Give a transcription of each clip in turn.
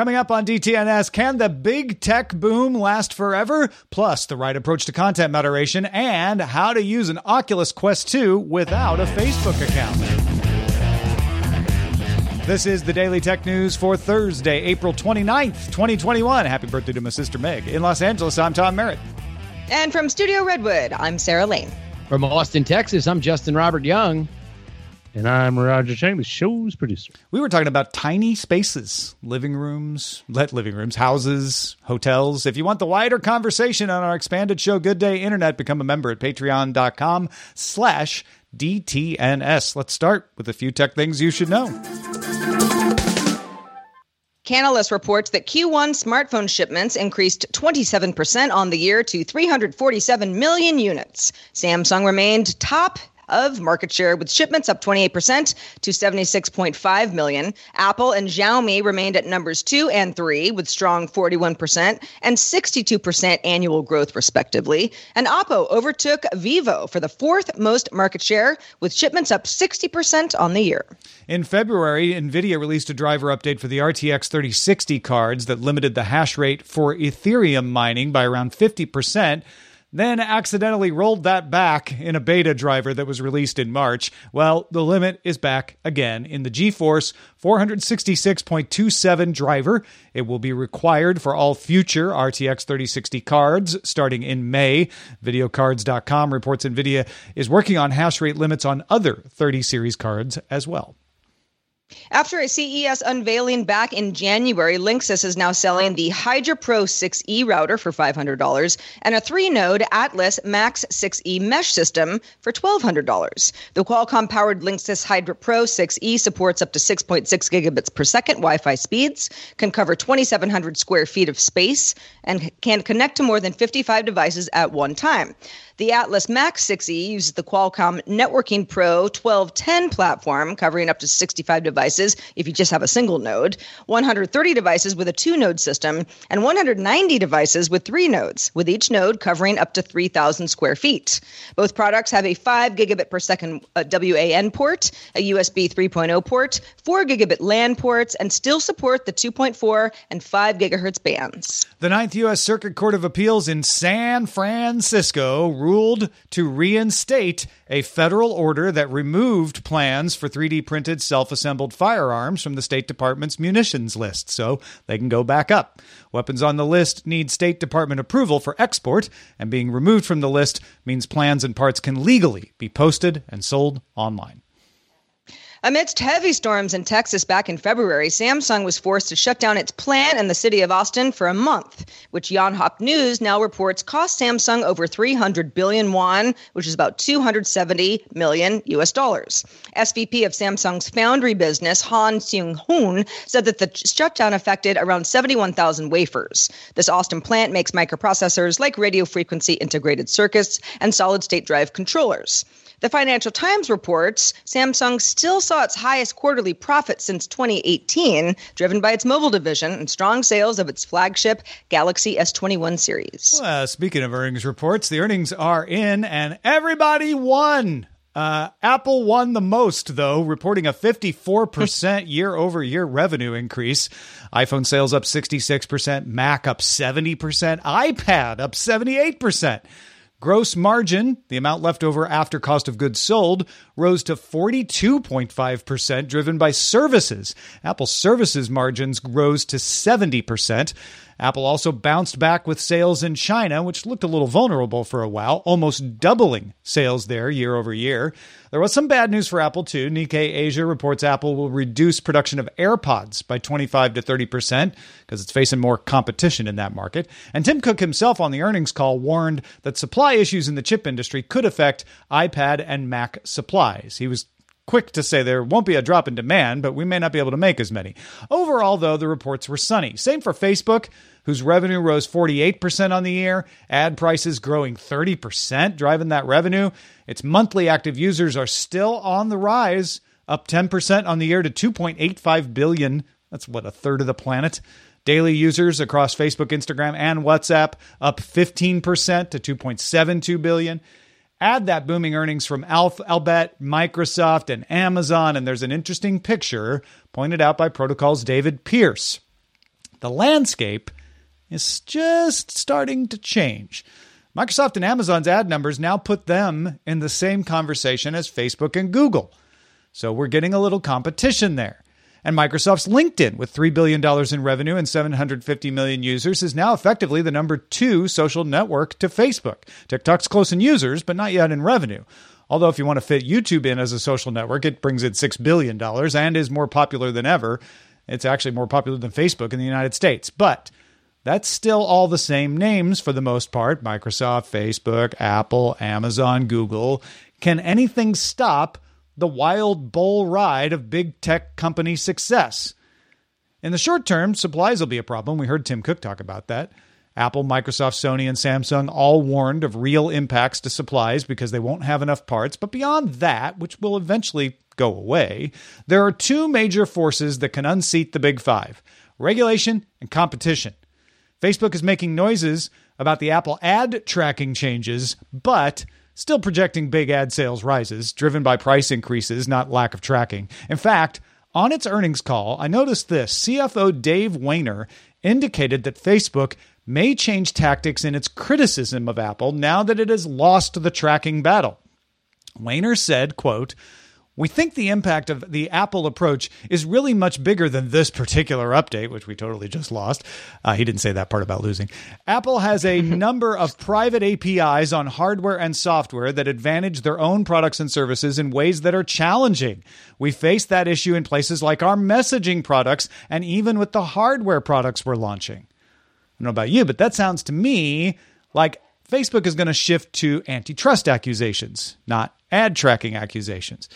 Coming up on DTNS, can the big tech boom last forever? Plus, the right approach to content moderation and how to use an Oculus Quest 2 without a Facebook account. This is the Daily Tech News for Thursday, April 29th, 2021. Happy birthday to my sister Meg. In Los Angeles, I'm Tom Merritt. And from Studio Redwood, I'm Sarah Lane. From Austin, Texas, I'm Justin Robert Young. And I'm Roger Chang, the show's producer. We were talking about tiny spaces, living rooms, let living rooms, houses, hotels. If you want the wider conversation on our expanded show, Good Day Internet, become a member at patreon.com slash DTNS. Let's start with a few tech things you should know. Canalys reports that Q1 smartphone shipments increased 27% on the year to 347 million units. Samsung remained top of market share, with shipments up 28% to 76.5 million. Apple and Xiaomi remained at numbers two and three, with strong 41% and 62% annual growth, respectively. And Oppo overtook Vivo for the fourth most market share, with shipments up 60% on the year. In February, NVIDIA released a driver update for the RTX 3060 cards that limited the hash rate for Ethereum mining by around 50% then accidentally rolled that back in a beta driver that was released in March. Well, the limit is back again in the GeForce 466.27 driver. It will be required for all future RTX 3060 cards starting in May. VideoCardz.com reports NVIDIA is working on hash rate limits on other 30 series cards as well. After a CES unveiling back in January, Linksys is now selling the Hydra Pro 6E router for $500 and a three node Atlas Max 6E mesh system for $1,200. The Qualcomm powered Linksys Hydra Pro 6E supports up to 6.6 gigabits per second Wi Fi speeds, can cover 2,700 square feet of space, and can connect to more than 55 devices at one time. The Atlas Max 6E uses the Qualcomm Networking Pro 1210 platform, covering up to 65 devices if you just have a single node, 130 devices with a two node system, and 190 devices with three nodes, with each node covering up to 3,000 square feet. Both products have a 5 gigabit per second uh, WAN port, a USB 3.0 port, 4 gigabit LAN ports, and still support the 2.4 and 5 gigahertz bands. The Ninth U.S. Circuit Court of Appeals in San Francisco ruled to reinstate a federal order that removed plans for 3D printed self assembled firearms from the State Department's munitions list so they can go back up. Weapons on the list need State Department approval for export, and being removed from the list means plans and parts can legally be posted and sold online. Amidst heavy storms in Texas back in February, Samsung was forced to shut down its plant in the city of Austin for a month, which Yonhap News now reports cost Samsung over 300 billion won, which is about 270 million US dollars. SVP of Samsung's foundry business, Han Seung-hoon, said that the shutdown affected around 71,000 wafers. This Austin plant makes microprocessors like radio frequency integrated circuits and solid state drive controllers. The Financial Times reports Samsung still saw its highest quarterly profit since 2018, driven by its mobile division and strong sales of its flagship Galaxy S21 series. Well, speaking of earnings reports, the earnings are in and everybody won. Uh, Apple won the most, though, reporting a 54% year over year revenue increase. iPhone sales up 66%, Mac up 70%, iPad up 78%. Gross margin, the amount left over after cost of goods sold, rose to 42.5%, driven by services. Apple services margins rose to 70%. Apple also bounced back with sales in China, which looked a little vulnerable for a while, almost doubling sales there year over year. There was some bad news for Apple too. Nikkei Asia reports Apple will reduce production of AirPods by 25 to 30% because it's facing more competition in that market. And Tim Cook himself on the earnings call warned that supply issues in the chip industry could affect iPad and Mac supplies. He was quick to say there won't be a drop in demand, but we may not be able to make as many. Overall, though, the reports were sunny. Same for Facebook, whose revenue rose 48% on the year, ad prices growing 30%, driving that revenue. Its monthly active users are still on the rise, up 10% on the year to 2.85 billion. That's what a third of the planet. Daily users across Facebook, Instagram, and WhatsApp up 15% to 2.72 billion. Add that booming earnings from Alpha, Alphabet, Microsoft, and Amazon, and there's an interesting picture pointed out by Protocol's David Pierce. The landscape is just starting to change. Microsoft and Amazon's ad numbers now put them in the same conversation as Facebook and Google. So we're getting a little competition there. And Microsoft's LinkedIn, with $3 billion in revenue and 750 million users, is now effectively the number two social network to Facebook. TikTok's close in users, but not yet in revenue. Although, if you want to fit YouTube in as a social network, it brings in $6 billion and is more popular than ever. It's actually more popular than Facebook in the United States. But that's still all the same names for the most part Microsoft, Facebook, Apple, Amazon, Google. Can anything stop the wild bull ride of big tech company success. In the short term, supplies will be a problem. We heard Tim Cook talk about that. Apple, Microsoft, Sony, and Samsung all warned of real impacts to supplies because they won't have enough parts. But beyond that, which will eventually go away, there are two major forces that can unseat the big five regulation and competition. Facebook is making noises about the Apple ad tracking changes, but still projecting big ad sales rises, driven by price increases, not lack of tracking. In fact, on its earnings call, I noticed this CFO Dave Wehner indicated that Facebook may change tactics in its criticism of Apple now that it has lost the tracking battle. Wehner said, quote, we think the impact of the Apple approach is really much bigger than this particular update, which we totally just lost. Uh, he didn't say that part about losing. Apple has a number of private APIs on hardware and software that advantage their own products and services in ways that are challenging. We face that issue in places like our messaging products and even with the hardware products we're launching. I don't know about you, but that sounds to me like Facebook is going to shift to antitrust accusations, not ad tracking accusations.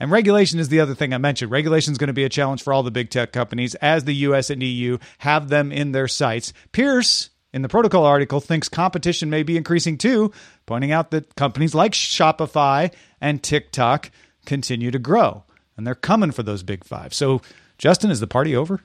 And regulation is the other thing I mentioned. Regulation is going to be a challenge for all the big tech companies as the US and EU have them in their sights. Pierce, in the protocol article, thinks competition may be increasing too, pointing out that companies like Shopify and TikTok continue to grow. And they're coming for those big five. So, Justin, is the party over?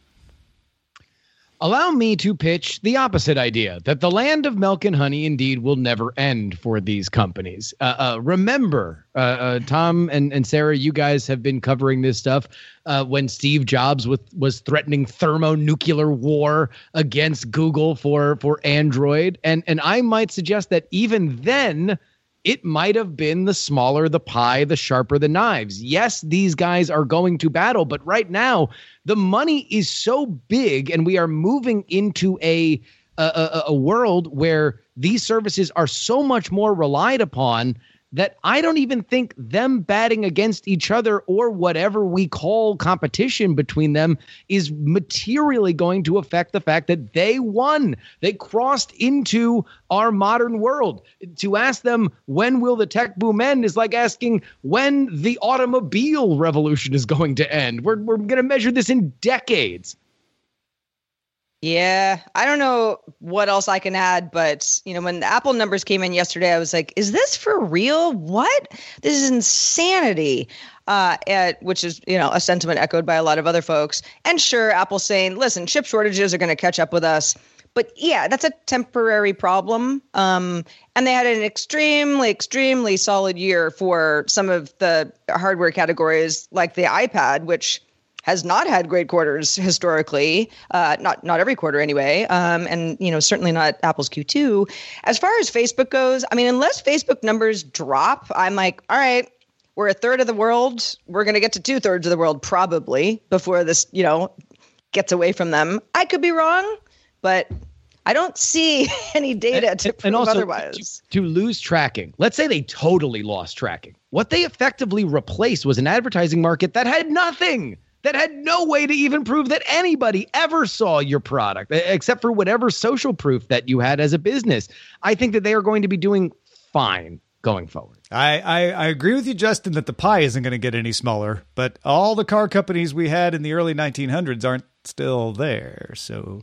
Allow me to pitch the opposite idea that the land of milk and honey indeed will never end for these companies. Uh, uh, remember, uh, uh Tom and, and Sarah, you guys have been covering this stuff uh, when Steve Jobs with, was threatening thermonuclear war against Google for, for Android. And, and I might suggest that even then, it might have been the smaller the pie, the sharper the knives. Yes, these guys are going to battle, but right now the money is so big, and we are moving into a a, a world where these services are so much more relied upon that I don't even think them batting against each other or whatever we call competition between them is materially going to affect the fact that they won. They crossed into our modern world. To ask them when will the tech boom end is like asking when the automobile revolution is going to end. We're, we're going to measure this in decades. Yeah, I don't know what else I can add, but you know, when the Apple numbers came in yesterday, I was like, "Is this for real? What? This is insanity." Uh, at, which is you know a sentiment echoed by a lot of other folks. And sure, Apple's saying, "Listen, chip shortages are going to catch up with us." But yeah, that's a temporary problem. Um, and they had an extremely, extremely solid year for some of the hardware categories, like the iPad, which has not had great quarters historically, uh, not not every quarter anyway, um, and you know certainly not Apple's Q2. As far as Facebook goes, I mean, unless Facebook numbers drop, I'm like, all right, we're a third of the world. We're going to get to two thirds of the world probably before this, you know, gets away from them. I could be wrong, but I don't see any data And- to and prove also otherwise. to lose tracking. Let's say they totally lost tracking. What they effectively replaced was an advertising market that had nothing, that had no way to even prove that anybody ever saw your product, except for whatever social proof that you had as a business. I think that they are going to be doing fine going forward. I, I, I agree with you, Justin, that the pie isn't going to get any smaller, but all the car companies we had in the early 1900s aren't still there. So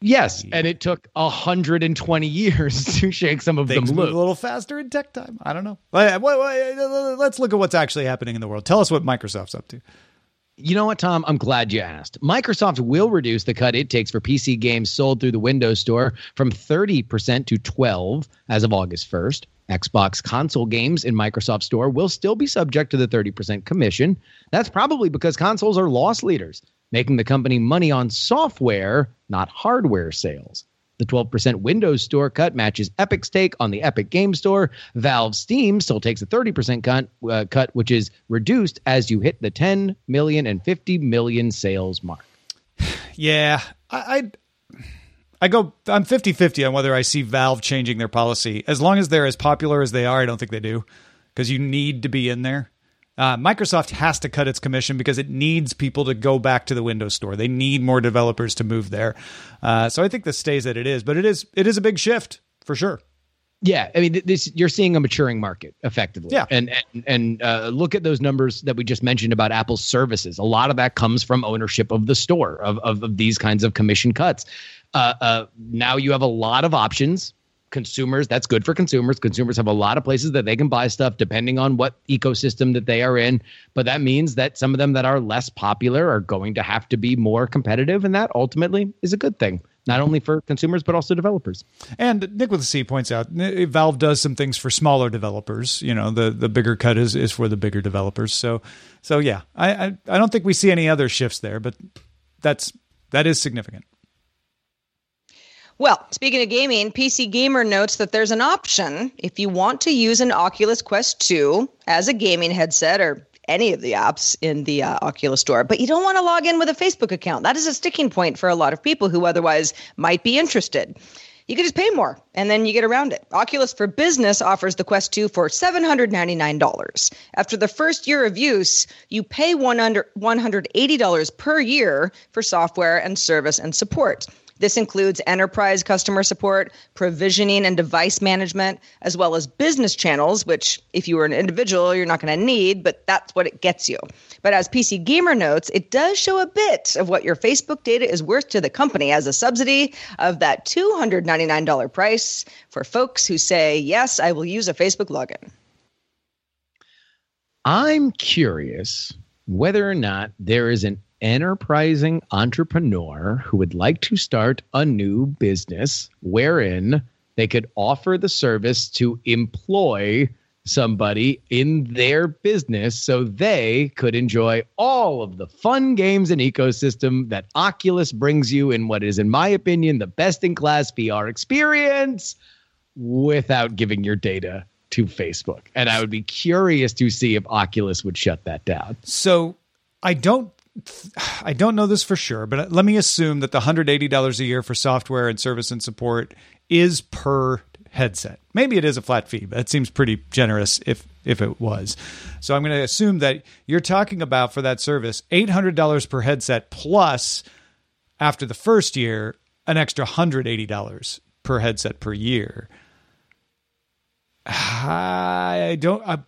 Yes, and it took 120 years to shake some of things them loose. a little faster in tech time. I don't know. Well, uh, well, uh, Let's look at what's actually happening in the world. Tell us what Microsoft's up to. You know what, Tom? I'm glad you asked. Microsoft will reduce the cut it takes for PC games sold through the Windows Store from 30% to 12 as of August 1st. Xbox console games in Microsoft Store will still be subject to the 30% commission. That's probably because consoles are loss leaders, making the company money on software, not hardware sales. The 12% Windows Store cut matches Epic's take on the Epic Game Store. Valve Steam still takes a 30% cut, uh, cut, which is reduced as you hit the 10 million and 50 million sales mark. Yeah, I, I, I go. I'm 50 50 on whether I see Valve changing their policy. As long as they're as popular as they are, I don't think they do, because you need to be in there. Uh, Microsoft has to cut its commission because it needs people to go back to the Windows Store. They need more developers to move there. Uh, so I think this stays that it is, but it is it is a big shift for sure. Yeah, I mean, this you're seeing a maturing market effectively. Yeah. and and and uh, look at those numbers that we just mentioned about Apple's services. A lot of that comes from ownership of the store of of, of these kinds of commission cuts. Uh, uh, now you have a lot of options. Consumers, that's good for consumers. Consumers have a lot of places that they can buy stuff depending on what ecosystem that they are in. But that means that some of them that are less popular are going to have to be more competitive, and that ultimately is a good thing, not only for consumers but also developers. And Nick with the C points out eh, Valve does some things for smaller developers. You know, the the bigger cut is is for the bigger developers. So so yeah, I I, I don't think we see any other shifts there, but that's that is significant. Well, speaking of gaming, PC Gamer notes that there's an option if you want to use an Oculus Quest 2 as a gaming headset or any of the apps in the uh, Oculus Store, but you don't want to log in with a Facebook account. That is a sticking point for a lot of people who otherwise might be interested. You could just pay more and then you get around it. Oculus for Business offers the Quest 2 for $799. After the first year of use, you pay $180 per year for software and service and support. This includes enterprise customer support, provisioning and device management, as well as business channels, which, if you were an individual, you're not going to need, but that's what it gets you. But as PC Gamer notes, it does show a bit of what your Facebook data is worth to the company as a subsidy of that $299 price for folks who say, Yes, I will use a Facebook login. I'm curious whether or not there is an enterprising entrepreneur who would like to start a new business wherein they could offer the service to employ somebody in their business so they could enjoy all of the fun games and ecosystem that Oculus brings you in what is in my opinion the best in class VR experience without giving your data to Facebook. And I would be curious to see if Oculus would shut that down. So I don't I don't know this for sure, but let me assume that the $180 a year for software and service and support is per headset. Maybe it is a flat fee, but it seems pretty generous if if it was. So I'm going to assume that you're talking about for that service $800 per headset plus after the first year an extra $180 per headset per year. I don't I,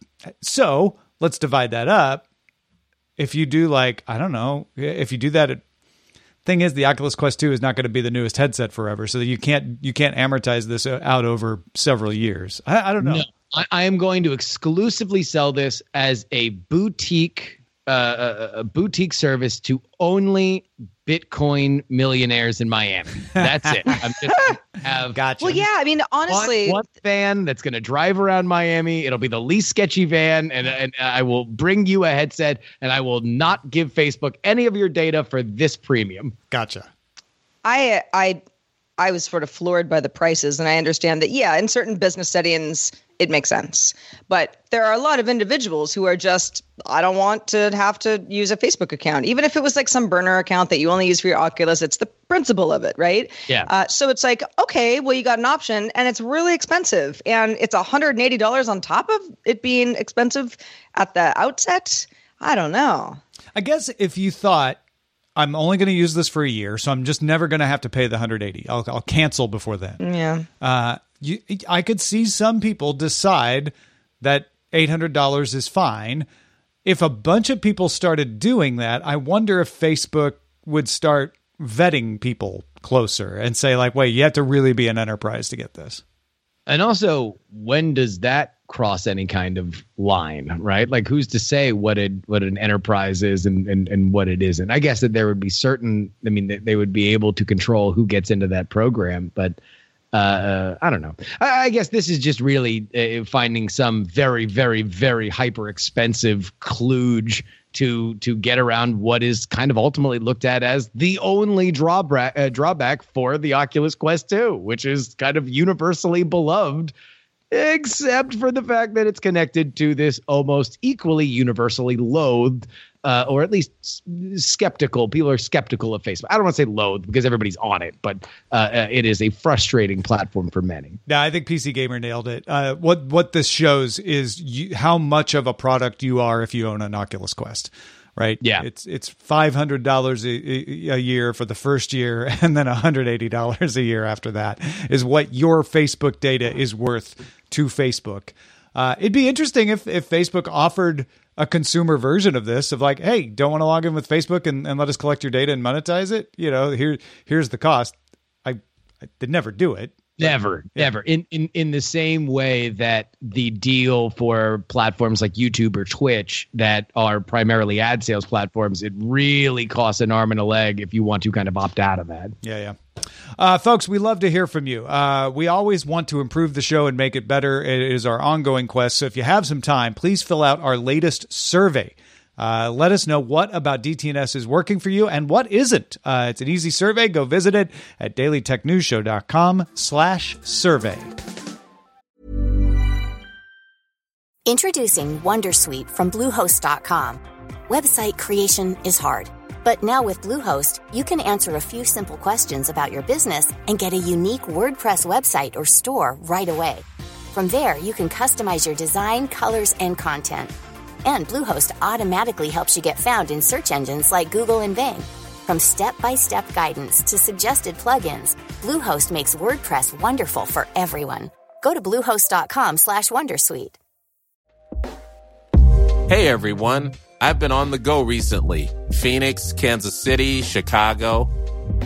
so let's divide that up if you do like I don't know if you do that. It, thing is, the Oculus Quest Two is not going to be the newest headset forever, so you can't you can't amortize this uh, out over several years. I, I don't know. No, I, I am going to exclusively sell this as a boutique uh, a, a boutique service to only Bitcoin millionaires in Miami. That's it. I'm just gonna have Gotcha. Well, yeah. I mean, honestly, one, one van that's going to drive around Miami. It'll be the least sketchy van, and, and I will bring you a headset, and I will not give Facebook any of your data for this premium. Gotcha. I I I was sort of floored by the prices, and I understand that yeah, in certain business settings it makes sense, but there are a lot of individuals who are just I don't want to have to use a Facebook account, even if it was like some burner account that you only use for your Oculus. It's the principle of it, right? Yeah. Uh, so it's like okay, well you got an option, and it's really expensive, and it's hundred and eighty dollars on top of it being expensive at the outset. I don't know. I guess if you thought I'm only going to use this for a year, so I'm just never going to have to pay the 180. I'll, I'll cancel before then. Yeah. Uh, you, I could see some people decide that $800 is fine. If a bunch of people started doing that, I wonder if Facebook would start vetting people closer and say like, "Wait, you have to really be an enterprise to get this." And also, when does that cross any kind of line, right? Like, who's to say what it what an enterprise is and and, and what it isn't? I guess that there would be certain. I mean, they, they would be able to control who gets into that program, but uh, I don't know. I, I guess this is just really uh, finding some very, very, very hyper expensive kludge to to get around what is kind of ultimately looked at as the only drawback uh, drawback for the Oculus Quest 2, which is kind of universally beloved except for the fact that it's connected to this almost equally universally loathed uh, or at least s- skeptical. People are skeptical of Facebook. I don't want to say loathe because everybody's on it, but uh, uh, it is a frustrating platform for many. Yeah, I think PC Gamer nailed it. Uh, what what this shows is you, how much of a product you are if you own an Oculus Quest, right? Yeah. it's it's five hundred dollars a year for the first year, and then hundred eighty dollars a year after that is what your Facebook data is worth to Facebook. Uh, it'd be interesting if if Facebook offered a consumer version of this of like, hey, don't want to log in with Facebook and, and let us collect your data and monetize it. You know, here here's the cost. I, I did never do it. Never, never. In, in in the same way that the deal for platforms like YouTube or Twitch that are primarily ad sales platforms, it really costs an arm and a leg if you want to kind of opt out of that. Yeah, yeah. Uh, folks, we love to hear from you. Uh, we always want to improve the show and make it better. It is our ongoing quest. So if you have some time, please fill out our latest survey. Uh, let us know what about DTNS is working for you and what isn't. Uh, it's an easy survey. Go visit it at dailytechnewsshow.com slash survey. Introducing Wondersuite from Bluehost.com. Website creation is hard, but now with Bluehost, you can answer a few simple questions about your business and get a unique WordPress website or store right away. From there, you can customize your design, colors, and content. And Bluehost automatically helps you get found in search engines like Google and Bing. From step-by-step guidance to suggested plugins, Bluehost makes WordPress wonderful for everyone. Go to bluehost.com/wondersuite. Hey everyone, I've been on the go recently Phoenix, Kansas City, Chicago.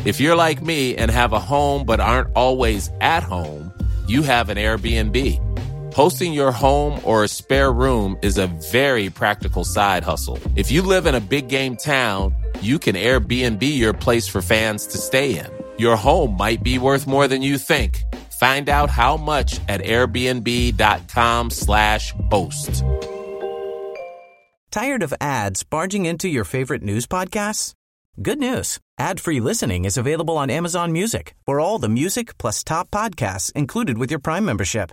If you're like me and have a home but aren't always at home, you have an Airbnb. Hosting your home or a spare room is a very practical side hustle. If you live in a big game town, you can Airbnb your place for fans to stay in. Your home might be worth more than you think. Find out how much at airbnb.com slash host. Tired of ads barging into your favorite news podcasts? Good news. Ad-free listening is available on Amazon Music for all the music plus top podcasts included with your Prime membership.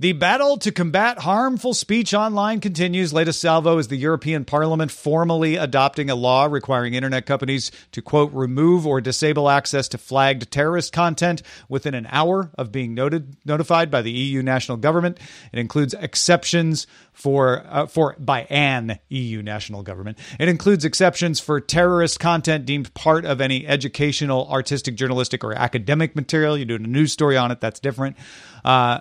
The battle to combat harmful speech online continues. Latest salvo is the European Parliament formally adopting a law requiring internet companies to, quote, remove or disable access to flagged terrorist content within an hour of being noted, notified by the EU national government. It includes exceptions for, uh, for by an EU national government. It includes exceptions for terrorist content deemed part of any educational, artistic, journalistic, or academic material. You do a news story on it, that's different. Uh,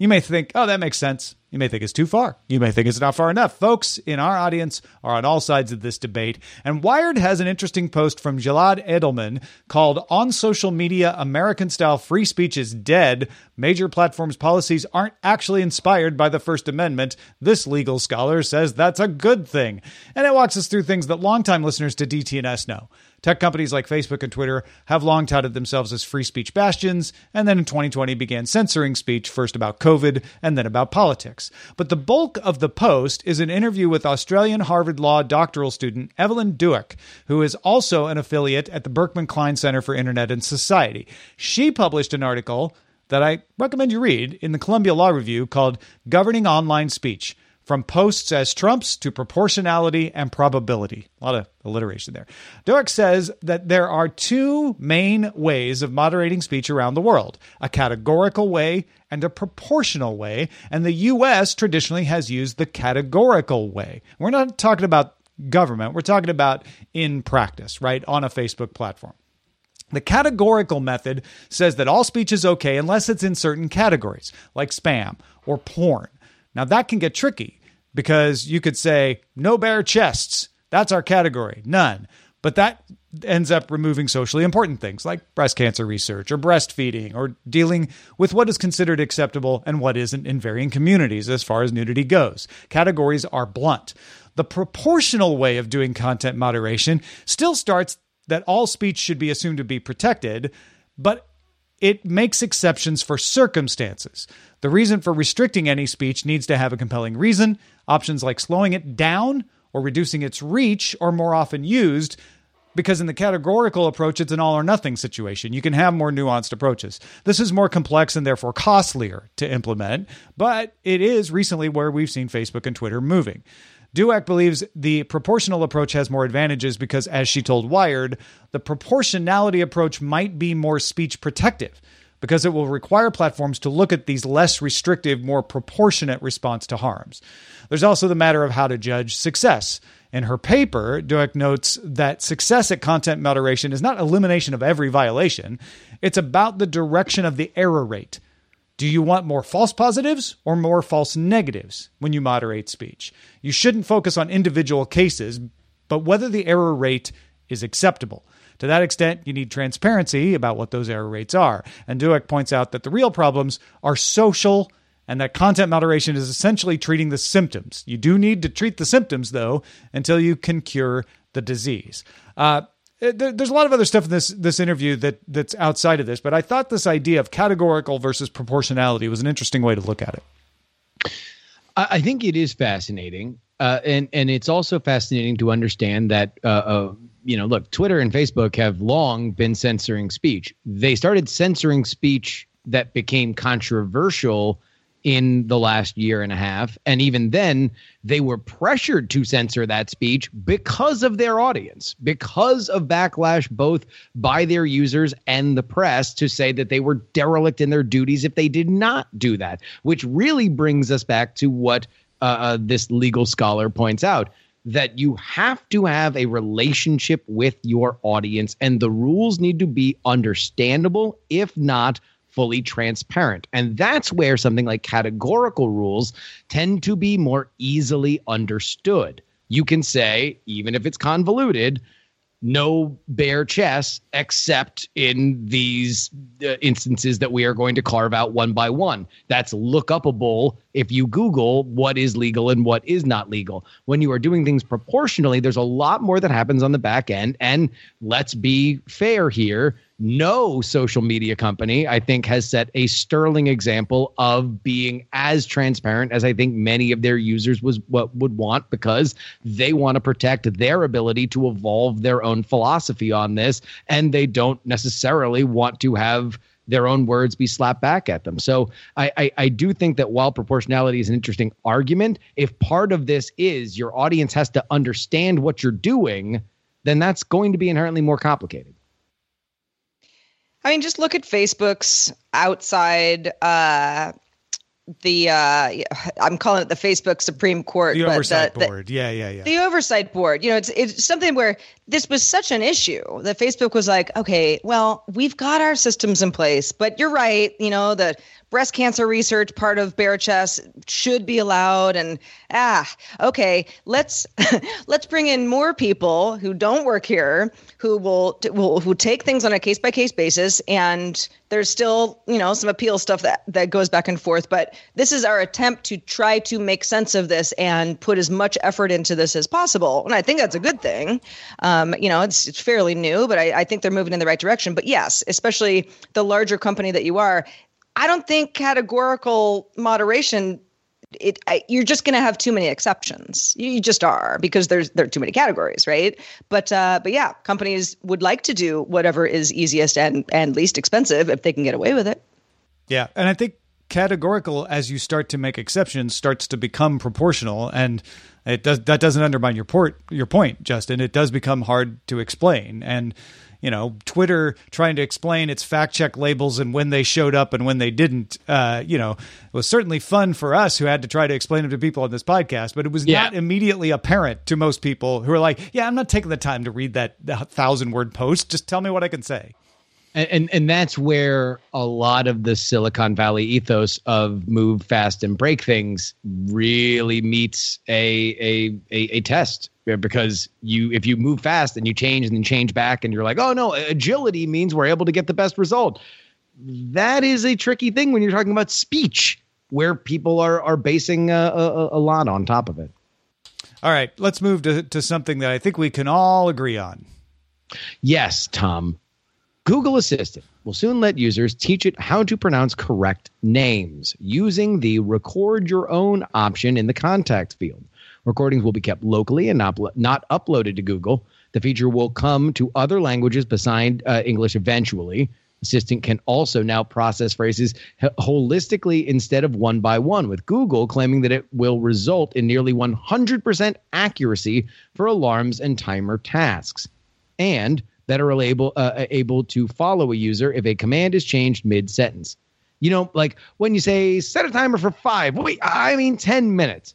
you may think, oh, that makes sense. You may think it's too far. You may think it's not far enough. Folks in our audience are on all sides of this debate. And Wired has an interesting post from Gilad Edelman called On Social Media American Style Free Speech is Dead. Major platforms' policies aren't actually inspired by the First Amendment. This legal scholar says that's a good thing. And it walks us through things that longtime listeners to DTNS know. Tech companies like Facebook and Twitter have long touted themselves as free speech bastions, and then in 2020 began censoring speech, first about COVID and then about politics. But the bulk of the post is an interview with Australian Harvard Law doctoral student Evelyn Douek, who is also an affiliate at the Berkman Klein Center for Internet and Society. She published an article that I recommend you read in the Columbia Law Review called Governing Online Speech from posts as trumps to proportionality and probability. A lot of alliteration there. Douek says that there are two main ways of moderating speech around the world a categorical way and a proportional way. And the U.S. traditionally has used the categorical way. We're not talking about government, we're talking about in practice, right? On a Facebook platform. The categorical method says that all speech is okay unless it's in certain categories, like spam or porn. Now, that can get tricky because you could say no bare chests. That's our category. None. But that ends up removing socially important things like breast cancer research or breastfeeding or dealing with what is considered acceptable and what isn't in varying communities as far as nudity goes. Categories are blunt. The proportional way of doing content moderation still starts that all speech should be assumed to be protected, but it makes exceptions for circumstances. The reason for restricting any speech needs to have a compelling reason. Options like slowing it down or reducing its reach are more often used because in the categorical approach, it's an all or nothing situation. You can have more nuanced approaches. This is more complex and therefore costlier to implement, but it is recently where we've seen Facebook and Twitter moving. Douek believes the proportional approach has more advantages because, as she told Wired, the proportionality approach might be more speech protective because it will require platforms to look at these less restrictive, more proportionate response to harms. There's also the matter of how to judge success. In her paper, Douek notes that success at content moderation is not elimination of every violation, it's about the direction of the error rate. Do you want more false positives or more false negatives when you moderate speech? You shouldn't focus on individual cases, but whether the error rate is acceptable. To that extent, you need transparency about what those error rates are. And Douek points out that the real problems are social and that content moderation is essentially treating the symptoms. You do need to treat the symptoms, though, until you can cure the disease. Uh, uh, there's a lot of other stuff in this this interview that that's outside of this, but I thought this idea of categorical versus proportionality was an interesting way to look at it. I think it is fascinating, uh, and and it's also fascinating to understand that uh, uh, you know, look, Twitter and Facebook have long been censoring speech. They started censoring speech that became controversial in the last year and a half. And even then, they were pressured to censor that speech because of their audience, because of backlash both by their users and the press to say that they were derelict in their duties if they did not do that, which really brings us back to what uh, uh this legal scholar points out that you have to have a relationship with your audience and the rules need to be understandable if not fully transparent. And that's where something like categorical rules tend to be more easily understood. You can say, even if it's convoluted, no bare chess except in these uh, instances that we are going to carve out one by one. That's look upable if you Google what is legal and what is not legal. When you are doing things proportionally, there's a lot more that happens on the back end. And let's be fair here no social media company, I think, has set a sterling example of being as transparent as I think many of their users was what would want because they want to protect their ability to evolve their own philosophy on this, and they don't necessarily want to have their own words be slapped back at them. So I, I, I do think that while proportionality is an interesting argument, if part of this is your audience has to understand what you're doing, then that's going to be inherently more complicated. I mean, just look at Facebook's outside uh, the uh, I'm calling it the Facebook Supreme Court, the oversight the, board. The, yeah, yeah, yeah. The oversight board. You know, it's it's something where this was such an issue that Facebook was like, okay, well, we've got our systems in place, but you're right. You know, the breast cancer research part of bare chest should be allowed. And ah okay let's let's bring in more people who don't work here who will will who take things on a case by case basis. And there's still you know some appeal stuff that that goes back and forth. But this is our attempt to try to make sense of this and put as much effort into this as possible. And i think that's a good thing. Um, you know it's, it's fairly new but I, I think they're moving in the right direction. But yes especially the larger company that you are i don't think categorical moderation it I, you're just going to have too many exceptions. You, you, just are because there's there are too many categories, right? But uh, but yeah, companies would like to do whatever is easiest and and least expensive if they can get away with it. Yeah, and I think categorical as you start to make exceptions starts to become proportional and it does that doesn't undermine your port your point justin it does become hard to explain and you know, Twitter trying to explain its fact check labels and when they showed up and when they didn't. Uh, you know, it was certainly fun for us who had to try to explain them to people on this podcast, but it was yeah. not immediately apparent to most people who are like, yeah, I'm not taking the time to read that thousand word post. Just tell me what I can say. And, and, and that's where a lot of the Silicon Valley ethos of move fast and break things really meets a a a, a test because you if you move fast and you change and then change back and you're like oh no agility means we're able to get the best result. That is a tricky thing when you're talking about speech where people are are basing a, a, a lot on top of it. All right let's move to, to something that i think we can all agree on. Yes tom. Google assistant will soon let users teach it how to pronounce correct names using the record your own option in the contact field Recordings will be kept locally and not, not uploaded to Google. The feature will come to other languages besides uh, English eventually. Assistant can also now process phrases holistically instead of one by one, with Google claiming that it will result in nearly 100% accuracy for alarms and timer tasks, and that are able, uh, able to follow a user if a command is changed mid sentence. You know, like when you say set a timer for five, wait, I mean 10 minutes.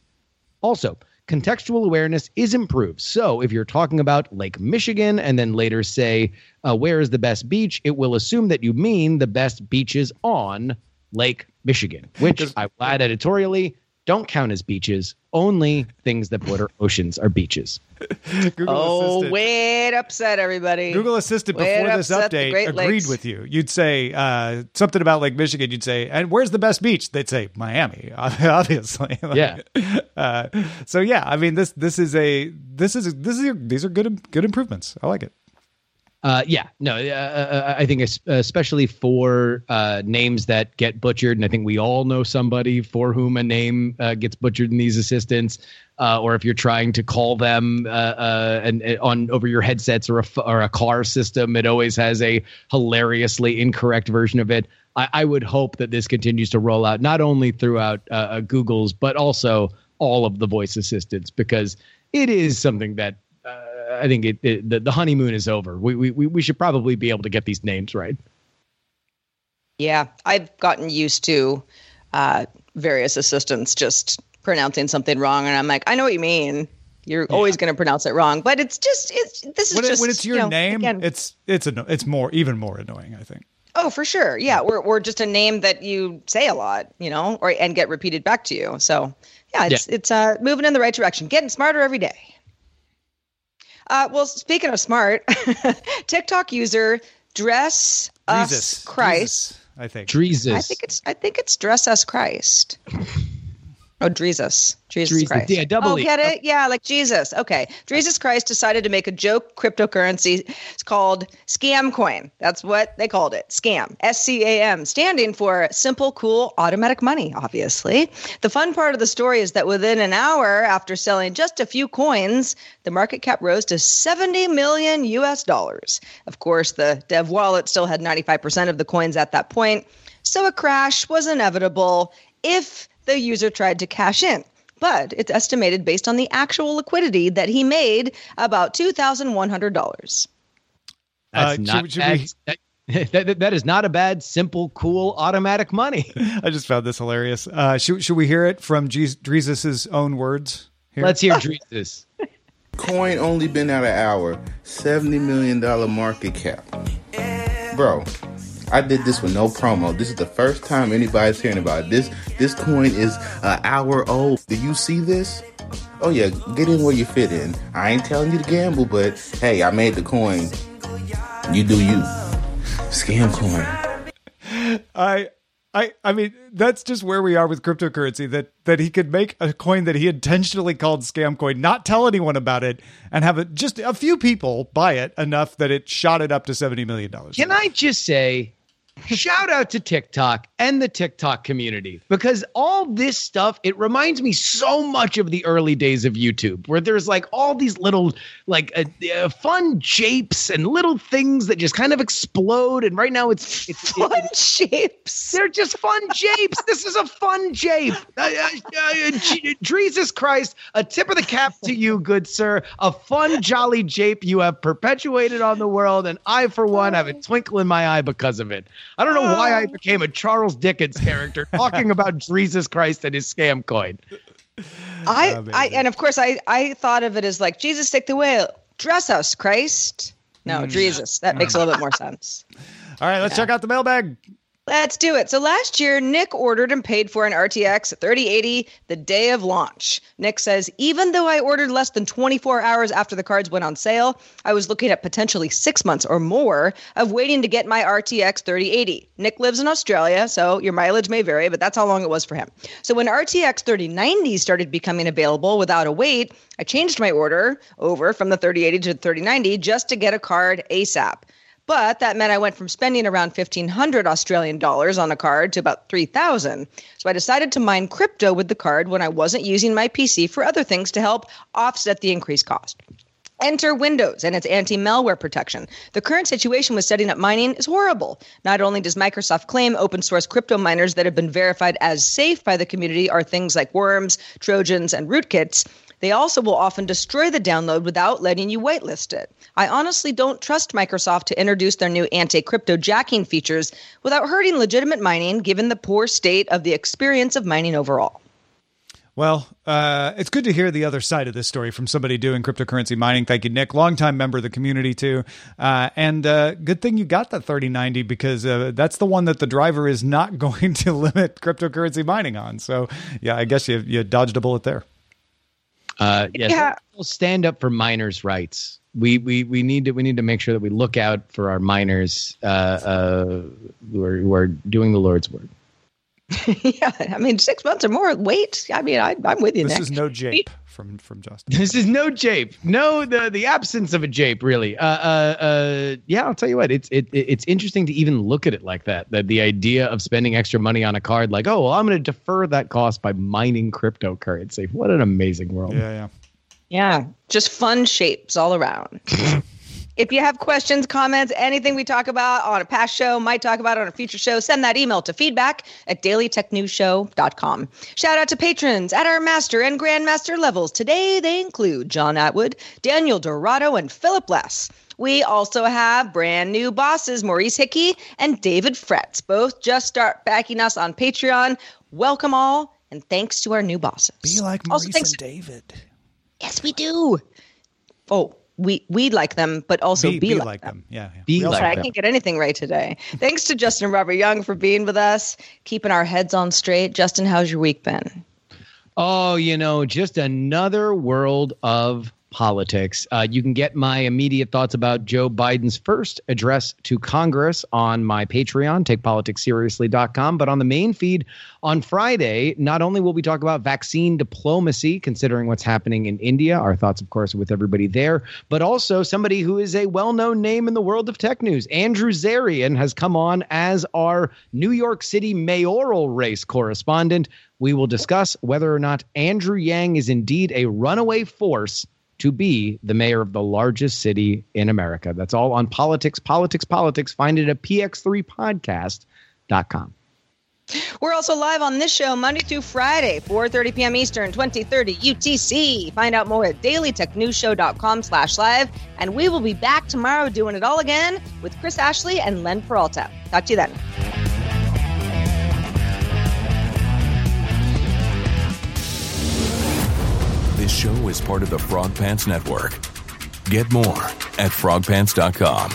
Also, contextual awareness is improved. So if you're talking about Lake Michigan and then later say, uh, where is the best beach, it will assume that you mean the best beaches on Lake Michigan, which I will add editorially don't count as beaches. Only things that border oceans are beaches. Google oh, Assistant. wait upset everybody. Google Assistant before this update agreed Lakes. with you. You'd say uh, something about Lake Michigan. You'd say, "And where's the best beach?" They'd say Miami, obviously. like, yeah. Uh, so yeah, I mean this this is a this is this is these are good good improvements. I like it. Uh, yeah, no, uh, uh I think especially for uh, names that get butchered, and I think we all know somebody for whom a name uh, gets butchered in these assistants, uh, or if you're trying to call them and, and, on over your headsets or a or a car system, it always has a hilariously incorrect version of it. I, I would hope that this continues to roll out not only throughout Google's but also all of the voice assistants because it is something that I think it, it, the, the honeymoon is over. We, we we should probably be able to get these names right. Yeah, I've gotten used to uh, various assistants just pronouncing something wrong, and I'm like, I know what you mean. You're yeah. always going to pronounce it wrong, but it's just it's this is when, just when it's your you know, name, again, it's it's a, it's more even more annoying. I think. Oh, for sure. Yeah, or or just a name that you say a lot, you know, or and get repeated back to you. So yeah, it's yeah. it's uh, moving in the right direction, getting smarter every day. Uh, well, speaking of smart, TikTok user Dress Us Christ. I think. Dreezus. I think it's I think it's Dress Us Christ. Oh, Jesus. Jesus Dreezus. Christ. Yeah, double oh, get it? Yeah, like Jesus. Okay. Jesus Christ decided to make a joke cryptocurrency. It's called Scam Coin. That's what they called it. Scam. S C A M, standing for Simple, Cool, Automatic Money, obviously. The fun part of the story is that within an hour after selling just a few coins, the market cap rose to 70 million US dollars. Of course, the dev wallet still had 95% of the coins at that point. So a crash was inevitable if the user tried to cash in. But it's estimated based on the actual liquidity that he made about $2,100. That's uh, not should, should bad. We... that, that, that is not a bad, simple, cool, automatic money. I just found this hilarious. Uh, should, should we hear it from Dreezus' own words? Here? Let's hear Dreezus. Coin only been out an hour, $70 million market cap. Bro, I did this with no promo. This is the first time anybody's hearing about it. This this coin is an hour old. Do you see this? Oh yeah, get in where you fit in. I ain't telling you to gamble, but hey, I made the coin. You do you. Scam coin. I I I mean that's just where we are with cryptocurrency that that he could make a coin that he intentionally called scam coin, not tell anyone about it, and have it just a few people buy it enough that it shot it up to seventy million dollars. Can I just say, shout out to TikTok and the TikTok community because all this stuff it reminds me so much of the early days of YouTube where there's like all these little like uh, uh, fun japes and little things that just kind of explode and right now it's it's Fun it- shapes. they're just fun japes. This is a fun jape. Uh, uh, uh, J- Jesus Christ, a tip of the cap to you, good sir. A fun, jolly jape you have perpetuated on the world, and I, for one, have a twinkle in my eye because of it. I don't know why I oh. became a Charles Dickens character talking about Jesus Christ and his scam coin. I, oh, I and of course I I thought of it as like Jesus take the wheel, dress us, Christ. No, mm. Jesus. That makes a little bit more sense. All right, let's check out the mailbag. Let's do it. So last year, Nick ordered and paid for an RTX 3080 the day of launch. Nick says, even though I ordered less than 24 hours after the cards went on sale, I was looking at potentially six months or more of waiting to get my RTX 3080. Nick lives in Australia, so your mileage may vary, but that's how long it was for him. So when RTX 3090 started becoming available without a wait, I changed my order over from the 3080 to the 3090 just to get a card ASAP. But that meant I went from spending around 1500 Australian dollars on a card to about 3000. So I decided to mine crypto with the card when I wasn't using my PC for other things to help offset the increased cost. Enter Windows and its anti malware protection. The current situation with setting up mining is horrible. Not only does Microsoft claim open source crypto miners that have been verified as safe by the community are things like worms, trojans, and rootkits, they also will often destroy the download without letting you whitelist it. I honestly don't trust Microsoft to introduce their new anti crypto jacking features without hurting legitimate mining, given the poor state of the experience of mining overall. Well, uh, it's good to hear the other side of this story from somebody doing cryptocurrency mining. Thank you, Nick. Longtime member of the community, too. Uh, and uh, good thing you got that 3090 because uh, that's the one that the driver is not going to limit cryptocurrency mining on. So, yeah, I guess you, you dodged a bullet there. Uh, yes, Yeah. we'll stand up for miners' rights. We, we we need to we need to make sure that we look out for our miners uh, uh, who are who are doing the Lord's work. yeah, I mean, six months or more. Wait, I mean, I, I'm with you, This Nick. is no jape from, from Justin. This is no jape, no the the absence of a jape, really. Uh, uh, uh, yeah, I'll tell you what, it's it it's interesting to even look at it like that. That the idea of spending extra money on a card, like, oh, well, I'm going to defer that cost by mining cryptocurrency. What an amazing world! Yeah, yeah. Yeah, just fun shapes all around. if you have questions, comments, anything we talk about on a past show, might talk about on a future show, send that email to feedback at dailytechnewsshow.com. Shout out to patrons at our master and grandmaster levels. Today they include John Atwood, Daniel Dorado, and Philip Less. We also have brand new bosses, Maurice Hickey and David Fretz. Both just start backing us on Patreon. Welcome all, and thanks to our new bosses. Be like Also, Maurice thanks- and David. Yes, we do. Oh, we we like them, but also Be, be, be like, like them. them. Yeah, yeah. Be We also- like I them. can't get anything right today. Thanks to Justin Robert Young for being with us, keeping our heads on straight. Justin, how's your week been? Oh, you know, just another world of politics. Uh, you can get my immediate thoughts about Joe Biden's first address to Congress on my Patreon, takepoliticsseriously.com. But on the main feed on Friday, not only will we talk about vaccine diplomacy, considering what's happening in India, our thoughts, of course, with everybody there, but also somebody who is a well known name in the world of tech news. Andrew Zarian has come on as our New York City mayoral race correspondent. We will discuss whether or not Andrew Yang is indeed a runaway force to be the mayor of the largest city in America. That's all on politics, politics, politics. Find it at px3podcast.com. We're also live on this show Monday through Friday, 4.30 p.m. Eastern, 2030 UTC. Find out more at dailytechnewsshow.com slash live. And we will be back tomorrow doing it all again with Chris Ashley and Len Peralta. Talk to you then. Show is part of the Frog Pants Network. Get more at frogpants.com.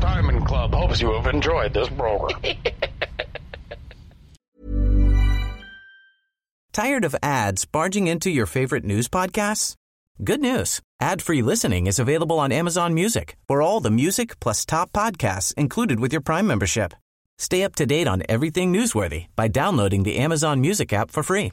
Diamond Club hopes You have enjoyed this program. Tired of ads barging into your favorite news podcasts? Good news. Ad-free listening is available on Amazon Music for all the music plus top podcasts included with your Prime membership. Stay up to date on everything newsworthy by downloading the Amazon Music app for free